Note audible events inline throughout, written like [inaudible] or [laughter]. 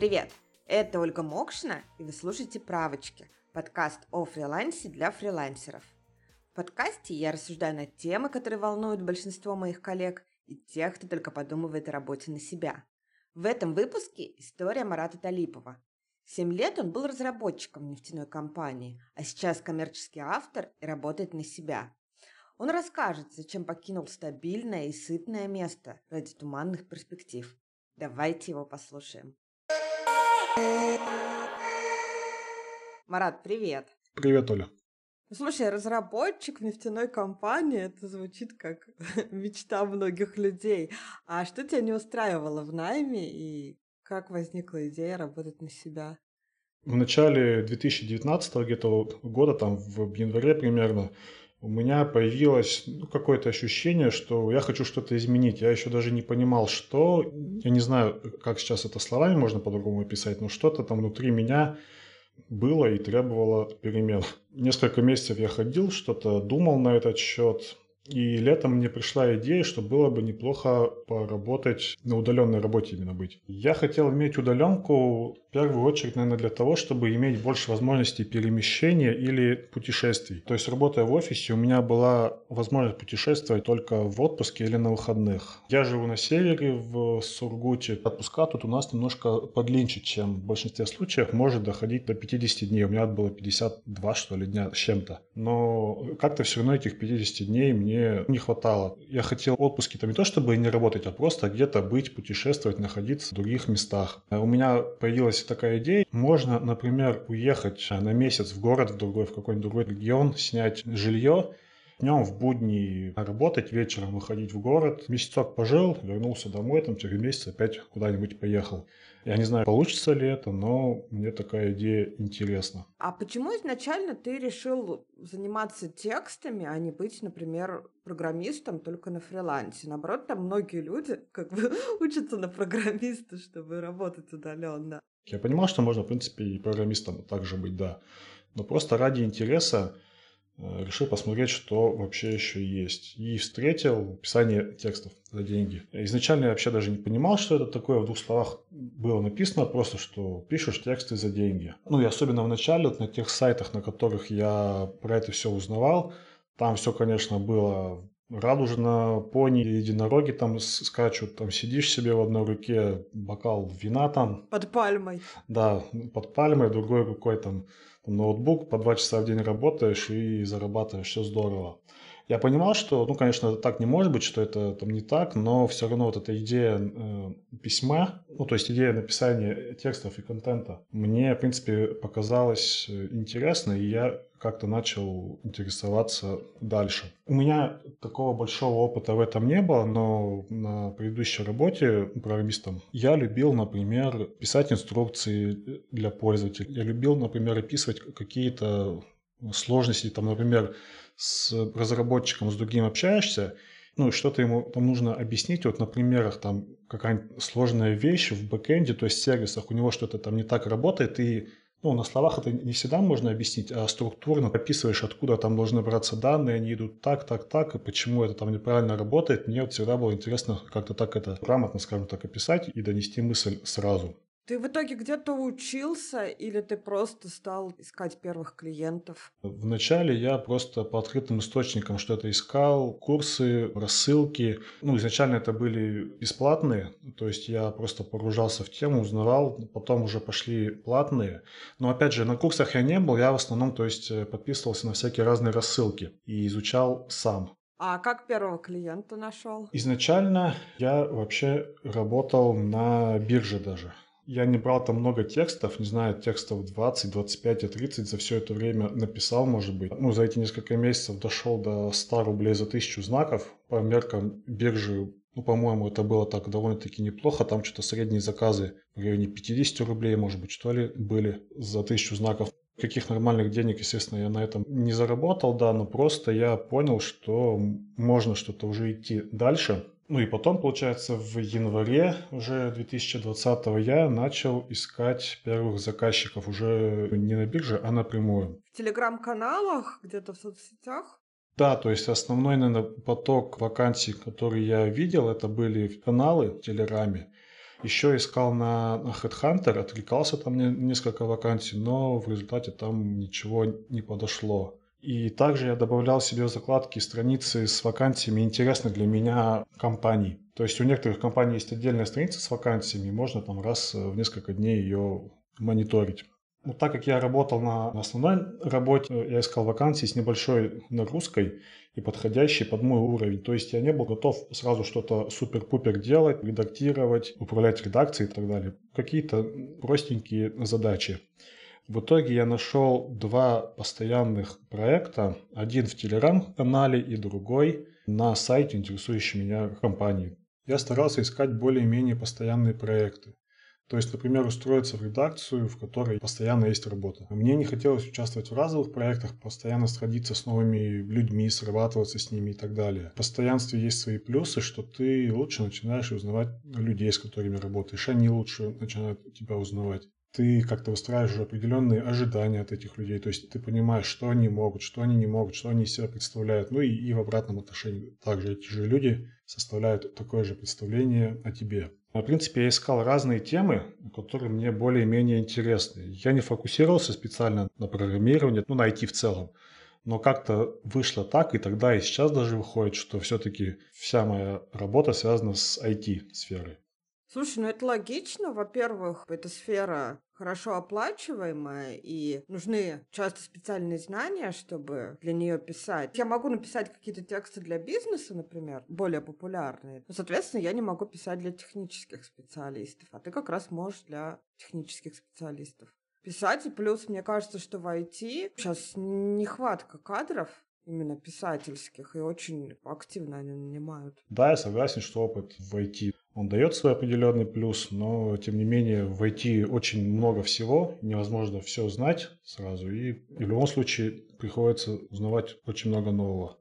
Привет! Это Ольга Мокшина, и вы слушаете «Правочки» – подкаст о фрилансе для фрилансеров. В подкасте я рассуждаю на темы, которые волнуют большинство моих коллег и тех, кто только подумывает о работе на себя. В этом выпуске история Марата Талипова. Семь лет он был разработчиком нефтяной компании, а сейчас коммерческий автор и работает на себя. Он расскажет, зачем покинул стабильное и сытное место ради туманных перспектив. Давайте его послушаем. Марат, привет. Привет, Оля. Ну, слушай, разработчик в нефтяной компании, это звучит как [laughs] мечта многих людей. А что тебя не устраивало в найме и как возникла идея работать на себя? В начале 2019 где-то года, там в январе примерно, у меня появилось ну, какое-то ощущение, что я хочу что-то изменить. Я еще даже не понимал, что. Я не знаю, как сейчас это словами можно по-другому описать, но что-то там внутри меня было и требовало перемен. Несколько месяцев я ходил, что-то думал на этот счет, и летом мне пришла идея, что было бы неплохо поработать на удаленной работе именно быть. Я хотел иметь удаленку в первую очередь, наверное, для того, чтобы иметь больше возможностей перемещения или путешествий. То есть, работая в офисе, у меня была возможность путешествовать только в отпуске или на выходных. Я живу на севере, в Сургуте. Отпуска тут у нас немножко подлиннее, чем в большинстве случаев, может доходить до 50 дней. У меня было 52, что ли, дня с чем-то. Но как-то все равно этих 50 дней мне мне не хватало. Я хотел отпуски там не то чтобы не работать, а просто где-то быть, путешествовать, находиться в других местах. У меня появилась такая идея. Можно, например, уехать на месяц в город, в другой, в какой-нибудь другой регион, снять жилье, днем в будни работать, вечером выходить в город. Месяцок пожил, вернулся домой, там через месяц опять куда-нибудь поехал. Я не знаю, получится ли это, но мне такая идея интересна. А почему изначально ты решил заниматься текстами, а не быть, например, программистом только на фрилансе? Наоборот, там многие люди как бы [laughs] учатся на программиста, чтобы работать удаленно. Я понимал, что можно, в принципе, и программистом также быть, да. Но просто ради интереса решил посмотреть, что вообще еще есть. И встретил писание текстов за деньги. Изначально я вообще даже не понимал, что это такое. В двух словах было написано просто, что пишешь тексты за деньги. Ну и особенно в начале, вот на тех сайтах, на которых я про это все узнавал, там все, конечно, было радужно, пони, единороги там скачут, там сидишь себе в одной руке, бокал вина там. Под пальмой. Да, под пальмой, другой рукой там ноутбук, по два часа в день работаешь и зарабатываешь, все здорово. Я понимал, что, ну, конечно, так не может быть, что это там не так, но все равно вот эта идея э, письма, ну, то есть идея написания текстов и контента, мне, в принципе, показалась э, интересной, и я как-то начал интересоваться дальше. У меня такого большого опыта в этом не было, но на предыдущей работе программистом я любил, например, писать инструкции для пользователей. Я любил, например, описывать какие-то сложности, там, например, с разработчиком, с другим общаешься, ну, что-то ему там нужно объяснить, вот на примерах там какая-нибудь сложная вещь в бэкэнде, то есть в сервисах, у него что-то там не так работает, и ну, на словах это не всегда можно объяснить, а структурно описываешь, откуда там должны браться данные, они идут так, так, так, и почему это там неправильно работает. Мне вот всегда было интересно как-то так это грамотно, скажем так, описать и донести мысль сразу. Ты в итоге где-то учился или ты просто стал искать первых клиентов? Вначале я просто по открытым источникам что-то искал, курсы, рассылки. Ну, изначально это были бесплатные, то есть я просто погружался в тему, узнавал, потом уже пошли платные. Но опять же, на курсах я не был, я в основном, то есть э, подписывался на всякие разные рассылки и изучал сам. А как первого клиента нашел? Изначально я вообще работал на бирже даже. Я не брал там много текстов, не знаю, текстов 20, 25 и 30 за все это время написал, может быть. Ну, за эти несколько месяцев дошел до 100 рублей за тысячу знаков. По меркам биржи, ну, по-моему, это было так довольно-таки неплохо. Там что-то средние заказы в районе 50 рублей, может быть, что ли, были за тысячу знаков. Каких нормальных денег, естественно, я на этом не заработал, да, но просто я понял, что можно что-то уже идти дальше. Ну и потом, получается, в январе уже 2020 я начал искать первых заказчиков уже не на бирже, а напрямую. В телеграм-каналах, где-то в соцсетях? Да, то есть основной, наверное, поток вакансий, который я видел, это были каналы в Телеграме. Еще искал на, Headhunter, откликался там несколько вакансий, но в результате там ничего не подошло. И также я добавлял себе в закладки страницы с вакансиями интересных для меня компаний. То есть у некоторых компаний есть отдельная страница с вакансиями, можно там раз в несколько дней ее мониторить. Ну, так как я работал на основной работе, я искал вакансии с небольшой нагрузкой и подходящей под мой уровень. То есть я не был готов сразу что-то супер-пупер делать, редактировать, управлять редакцией и так далее. Какие-то простенькие задачи. В итоге я нашел два постоянных проекта. Один в Телеграм-канале и другой на сайте, интересующей меня компании. Я старался искать более-менее постоянные проекты. То есть, например, устроиться в редакцию, в которой постоянно есть работа. Мне не хотелось участвовать в разовых проектах, постоянно сходиться с новыми людьми, срабатываться с ними и так далее. В постоянстве есть свои плюсы, что ты лучше начинаешь узнавать людей, с которыми работаешь, они лучше начинают тебя узнавать ты как-то выстраиваешь уже определенные ожидания от этих людей, то есть ты понимаешь, что они могут, что они не могут, что они из себя представляют, ну и, и в обратном отношении также эти же люди составляют такое же представление о тебе. В принципе, я искал разные темы, которые мне более-менее интересны. Я не фокусировался специально на программировании, ну, на IT в целом. Но как-то вышло так, и тогда и сейчас даже выходит, что все-таки вся моя работа связана с IT-сферой. Слушай, ну это логично. Во-первых, эта сфера хорошо оплачиваемая, и нужны часто специальные знания, чтобы для нее писать. Я могу написать какие-то тексты для бизнеса, например, более популярные, но, соответственно, я не могу писать для технических специалистов, а ты как раз можешь для технических специалистов писать. И плюс, мне кажется, что в IT сейчас нехватка кадров, именно писательских, и очень активно они нанимают. Да, я согласен, что опыт в IT он дает свой определенный плюс, но тем не менее в IT очень много всего, невозможно все знать сразу, и, и в любом случае приходится узнавать очень много нового.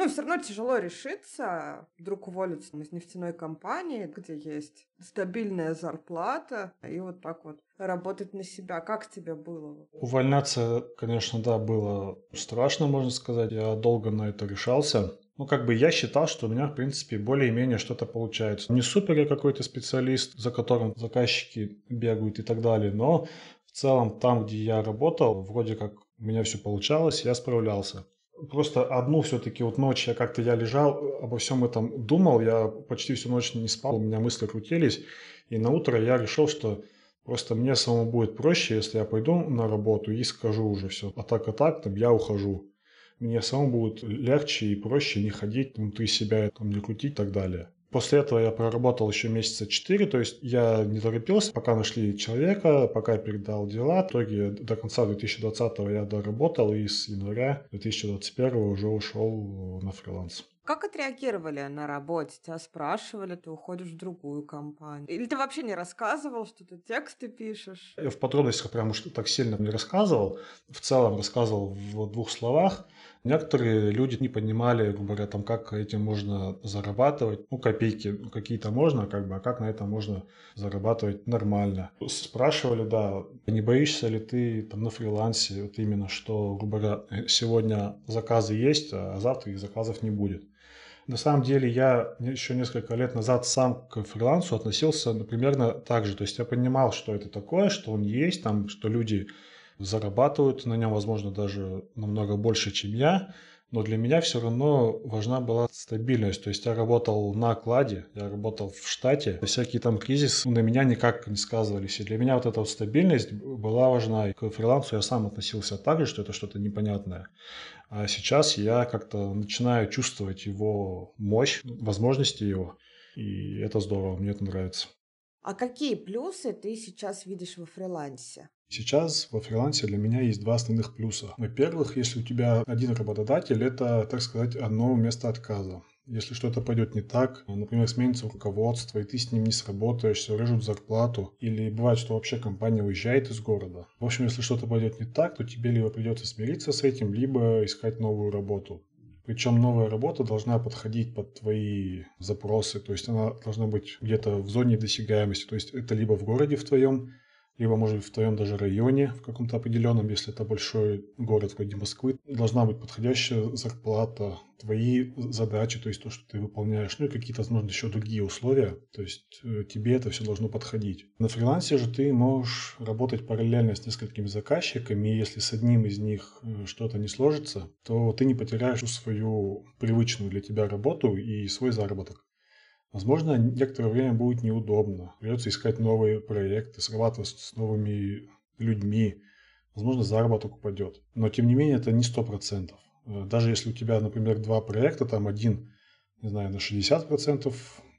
Ну, все равно тяжело решиться, вдруг уволиться из нефтяной компании, где есть стабильная зарплата, и вот так вот работать на себя. Как тебе было? Увольняться, конечно, да, было страшно, можно сказать. Я долго на это решался. Ну, как бы я считал, что у меня, в принципе, более-менее что-то получается. Не супер я какой-то специалист, за которым заказчики бегают и так далее, но в целом там, где я работал, вроде как у меня все получалось, я справлялся. Просто одну все-таки вот ночь я как-то я лежал, обо всем этом думал, я почти всю ночь не спал, у меня мысли крутились, и на утро я решил, что просто мне самому будет проще, если я пойду на работу и скажу уже все, а так, а так, там я ухожу. Мне самому будет легче и проще не ходить внутри себя, там, не крутить и так далее. После этого я проработал еще месяца 4, то есть я не торопился, пока нашли человека, пока я передал дела. В итоге до конца 2020 я доработал и с января 2021 уже ушел на фриланс. Как отреагировали на работе? Тебя спрашивали, ты уходишь в другую компанию? Или ты вообще не рассказывал, что ты тексты пишешь? Я в подробностях прям уж так сильно не рассказывал. В целом рассказывал в двух словах. Некоторые люди не понимали, говоря, там, как этим можно зарабатывать. Ну, копейки какие-то можно, как бы, а как на этом можно зарабатывать нормально. Спрашивали, да, не боишься ли ты там на фрилансе, вот именно, что, грубо говоря, сегодня заказы есть, а завтра их заказов не будет. На самом деле я еще несколько лет назад сам к фрилансу относился ну, примерно так же. То есть я понимал, что это такое, что он есть, там, что люди зарабатывают на нем, возможно, даже намного больше, чем я. Но для меня все равно важна была стабильность. То есть я работал на окладе, я работал в штате. Всякие там кризисы на меня никак не сказывались. И для меня вот эта вот стабильность была важна. И к фрилансу я сам относился так же, что это что-то непонятное. А сейчас я как-то начинаю чувствовать его мощь, возможности его. И это здорово, мне это нравится. А какие плюсы ты сейчас видишь во фрилансе? Сейчас во фрилансе для меня есть два основных плюса. Во-первых, если у тебя один работодатель, это, так сказать, одно место отказа. Если что-то пойдет не так, например, сменится руководство, и ты с ним не сработаешься, режут зарплату, или бывает, что вообще компания уезжает из города. В общем, если что-то пойдет не так, то тебе либо придется смириться с этим, либо искать новую работу. Причем новая работа должна подходить под твои запросы, то есть она должна быть где-то в зоне досягаемости, то есть это либо в городе в твоем, либо, может быть, в твоем даже районе, в каком-то определенном, если это большой город вроде Москвы, должна быть подходящая зарплата, твои задачи, то есть то, что ты выполняешь, ну и какие-то, возможно, еще другие условия, то есть э, тебе это все должно подходить. На фрилансе же ты можешь работать параллельно с несколькими заказчиками, и если с одним из них э, что-то не сложится, то ты не потеряешь свою привычную для тебя работу и свой заработок. Возможно, некоторое время будет неудобно. Придется искать новые проекты, срабатывать с новыми людьми. Возможно, заработок упадет. Но, тем не менее, это не сто процентов. Э, даже если у тебя, например, два проекта, там один, не знаю, на 60%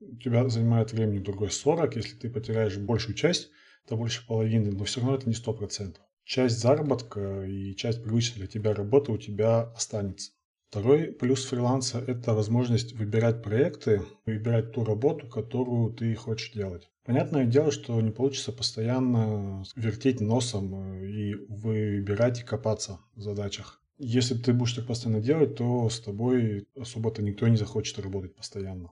у тебя занимает времени, другой 40%. Если ты потеряешь большую часть, то больше половины, но все равно это не сто процентов. Часть заработка и часть привычной для тебя работы у тебя останется. Второй плюс фриланса – это возможность выбирать проекты, выбирать ту работу, которую ты хочешь делать. Понятное дело, что не получится постоянно вертеть носом э, и выбирать и копаться в задачах. Если ты будешь так постоянно делать, то с тобой особо-то никто не захочет работать постоянно.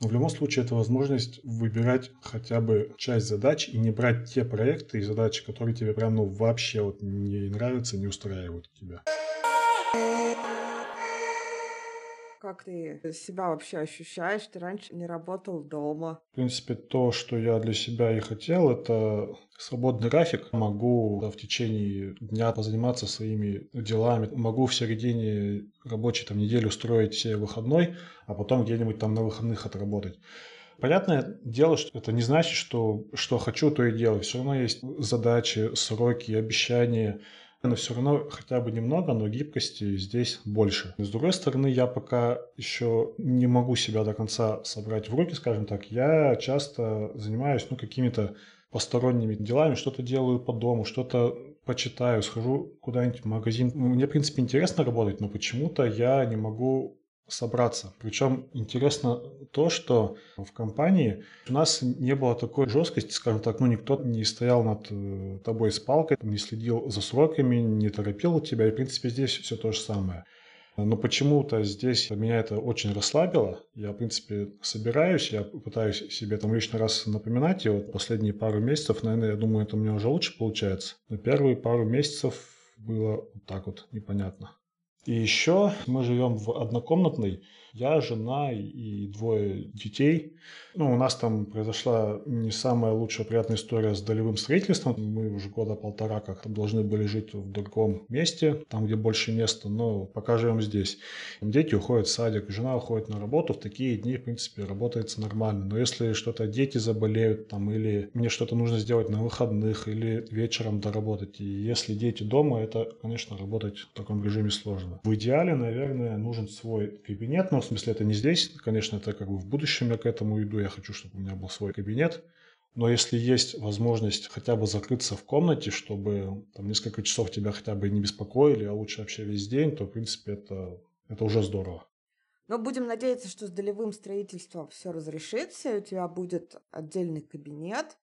Но в любом случае это возможность выбирать хотя бы часть задач и не брать те проекты и задачи, которые тебе прям ну, вообще вот не нравятся, не устраивают тебя. Как ты себя вообще ощущаешь? Ты раньше не работал дома. В принципе, то, что я для себя и хотел, это свободный график. Могу в течение дня позаниматься своими делами. Могу в середине рабочей там, недели устроить себе выходной, а потом где-нибудь там на выходных отработать. Понятное дело, что это не значит, что что хочу, то и делаю. Все равно есть задачи, сроки, обещания но все равно хотя бы немного, но гибкости здесь больше. С другой стороны, я пока еще не могу себя до конца собрать в руки, скажем так. Я часто занимаюсь ну, какими-то посторонними делами, что-то делаю по дому, что-то почитаю, схожу куда-нибудь в магазин. Мне, в принципе, интересно работать, но почему-то я не могу собраться. Причем интересно то, что в компании у нас не было такой жесткости, скажем так, ну никто не стоял над э, тобой с палкой, не следил за сроками, не торопил тебя, и в принципе здесь все то же самое. Но почему-то здесь меня это очень расслабило. Я, в принципе, собираюсь, я пытаюсь себе там лишний раз напоминать. И вот последние пару месяцев, наверное, я думаю, это у меня уже лучше получается. Но первые пару месяцев было вот так вот непонятно. И еще мы живем в однокомнатной, я, жена и двое детей. Ну, у нас там произошла не самая лучшая приятная история с долевым строительством. Мы уже года полтора как должны были жить в другом месте, там, где больше места, но пока живем здесь. Дети уходят в садик, жена уходит на работу. В такие дни, в принципе, работается нормально. Но если что-то дети заболеют, там, или мне что-то нужно сделать на выходных, или вечером доработать, и если дети дома, это, конечно, работать в таком режиме сложно. В идеале, наверное, нужен свой кабинет, но смысле это не здесь, конечно, это как бы в будущем я к этому иду, я хочу, чтобы у меня был свой кабинет, но если есть возможность хотя бы закрыться в комнате, чтобы там несколько часов тебя хотя бы не беспокоили, а лучше вообще весь день, то, в принципе, это, это уже здорово. Но будем надеяться, что с долевым строительством все разрешится, и у тебя будет отдельный кабинет.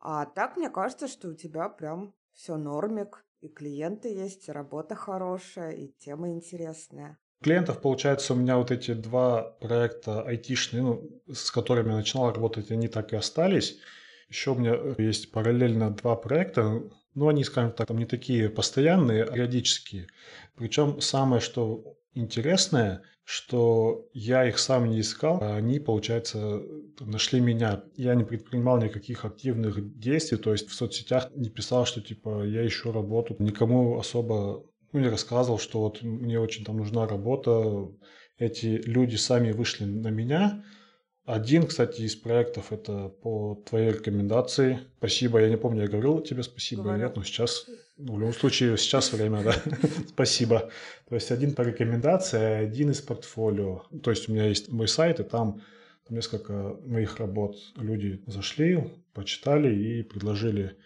А так, мне кажется, что у тебя прям все нормик, и клиенты есть, и работа хорошая, и тема интересная. Клиентов, получается, у меня вот эти два проекта айтишные, ну, с которыми я начинал работать, они так и остались. Еще у меня есть параллельно два проекта, но они, скажем так, там не такие постоянные, а периодические. Причем самое, что интересное, что я их сам не искал, а они, получается, нашли меня. Я не предпринимал никаких активных действий, то есть в соцсетях не писал, что типа я ищу работу, никому особо ну, или рассказывал, что вот мне очень там нужна работа, эти люди сами вышли на меня. Один, кстати, из проектов это по твоей рекомендации. Спасибо, я не помню, я говорил тебе спасибо Говорю. или нет, но сейчас, ну, в любом случае, сейчас время, да. [laughs] спасибо. То есть один по рекомендации, а один из портфолио. То есть у меня есть мой сайт, и там несколько моих работ люди зашли, почитали и предложили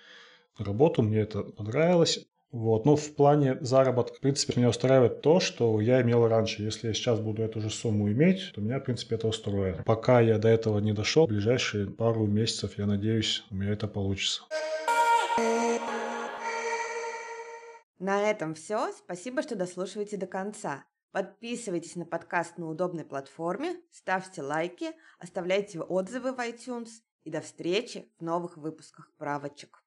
работу. Мне это понравилось. Вот. Но в плане заработка, в принципе, меня устраивает то, что я имел раньше. Если я сейчас буду эту же сумму иметь, то меня, в принципе, это устроит. Пока я до этого не дошел, в ближайшие пару месяцев, я надеюсь, у меня это получится. На этом все. Спасибо, что дослушиваете до конца. Подписывайтесь на подкаст на удобной платформе, ставьте лайки, оставляйте отзывы в iTunes и до встречи в новых выпусках правочек.